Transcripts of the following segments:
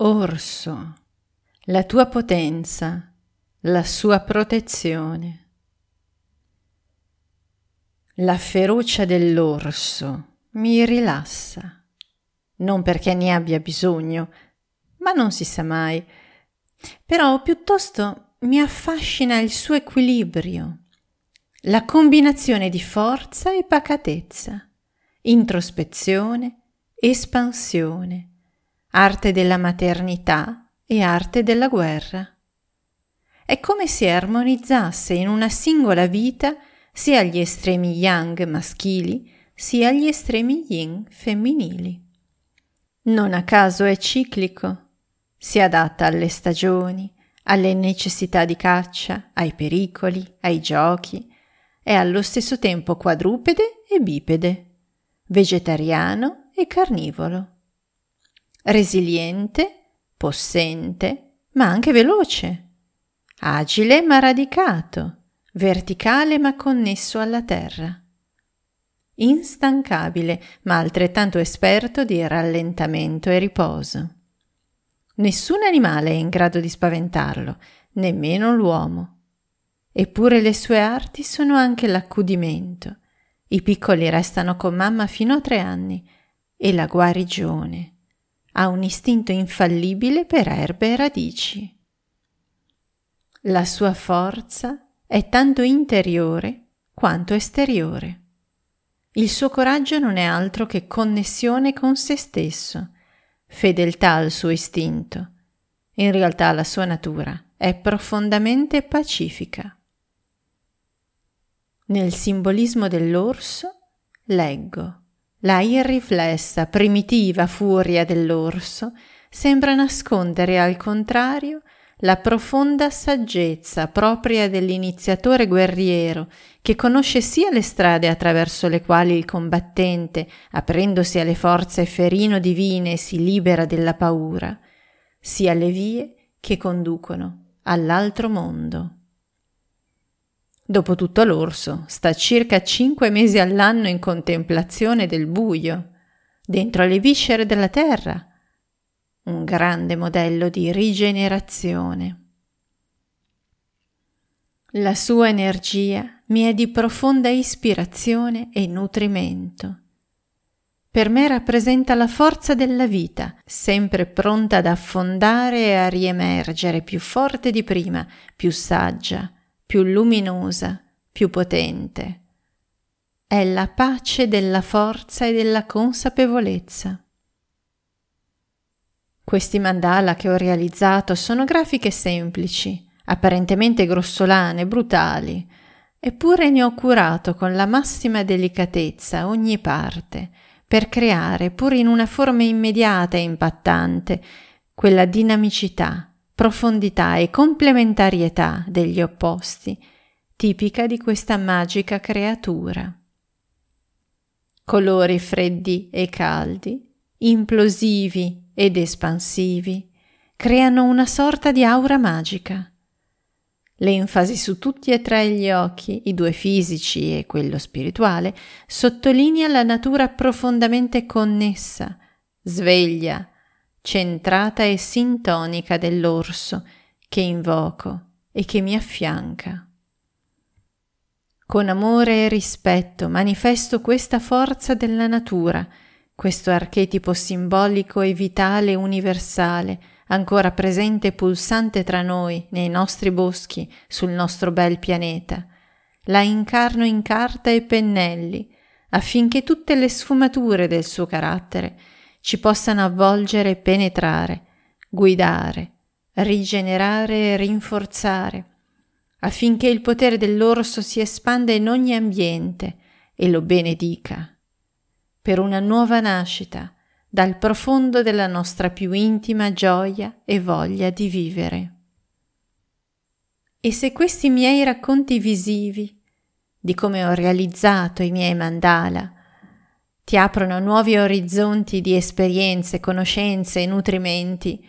Orso, la tua potenza, la sua protezione. La ferocia dell'orso mi rilassa, non perché ne abbia bisogno, ma non si sa mai, però piuttosto mi affascina il suo equilibrio, la combinazione di forza e pacatezza, introspezione, espansione arte della maternità e arte della guerra. È come se armonizzasse in una singola vita sia gli estremi yang maschili sia gli estremi yin femminili. Non a caso è ciclico, si adatta alle stagioni, alle necessità di caccia, ai pericoli, ai giochi, è allo stesso tempo quadrupede e bipede, vegetariano e carnivoro resiliente, possente, ma anche veloce, agile ma radicato, verticale ma connesso alla terra, instancabile ma altrettanto esperto di rallentamento e riposo. Nessun animale è in grado di spaventarlo, nemmeno l'uomo. Eppure le sue arti sono anche l'accudimento. I piccoli restano con mamma fino a tre anni e la guarigione ha un istinto infallibile per erbe e radici. La sua forza è tanto interiore quanto esteriore. Il suo coraggio non è altro che connessione con se stesso, fedeltà al suo istinto. In realtà la sua natura è profondamente pacifica. Nel simbolismo dell'orso leggo la irriflessa, primitiva furia dell'orso sembra nascondere al contrario la profonda saggezza propria dell'iniziatore guerriero che conosce sia le strade attraverso le quali il combattente, aprendosi alle forze ferino divine, si libera della paura, sia le vie che conducono all'altro mondo. Dopotutto l'orso sta circa cinque mesi all'anno in contemplazione del buio, dentro le viscere della terra. Un grande modello di rigenerazione. La sua energia mi è di profonda ispirazione e nutrimento. Per me rappresenta la forza della vita, sempre pronta ad affondare e a riemergere più forte di prima, più saggia, più luminosa, più potente. È la pace della forza e della consapevolezza. Questi mandala che ho realizzato sono grafiche semplici, apparentemente grossolane, brutali, eppure ne ho curato con la massima delicatezza ogni parte, per creare, pur in una forma immediata e impattante, quella dinamicità, profondità e complementarietà degli opposti, tipica di questa magica creatura. Colori freddi e caldi, implosivi ed espansivi, creano una sorta di aura magica. L'enfasi su tutti e tre gli occhi, i due fisici e quello spirituale, sottolinea la natura profondamente connessa, sveglia, centrata e sintonica dell'orso che invoco e che mi affianca. Con amore e rispetto manifesto questa forza della natura, questo archetipo simbolico e vitale universale, ancora presente e pulsante tra noi, nei nostri boschi, sul nostro bel pianeta. La incarno in carta e pennelli, affinché tutte le sfumature del suo carattere ci possano avvolgere e penetrare, guidare, rigenerare e rinforzare, affinché il potere dell'orso si espanda in ogni ambiente e lo benedica, per una nuova nascita dal profondo della nostra più intima gioia e voglia di vivere. E se questi miei racconti visivi di come ho realizzato i miei mandala ti aprono nuovi orizzonti di esperienze, conoscenze e nutrimenti,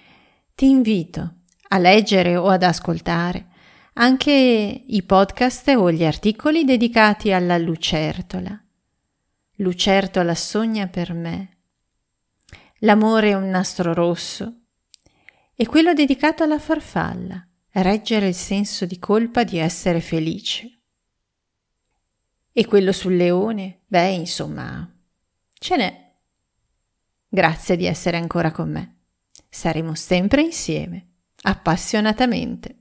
ti invito a leggere o ad ascoltare anche i podcast o gli articoli dedicati alla lucertola. Lucertola sogna per me. L'amore è un nastro rosso E quello dedicato alla farfalla, reggere il senso di colpa di essere felice. E quello sul leone, beh, insomma, ce n'è. Grazie di essere ancora con me. Saremo sempre insieme, appassionatamente.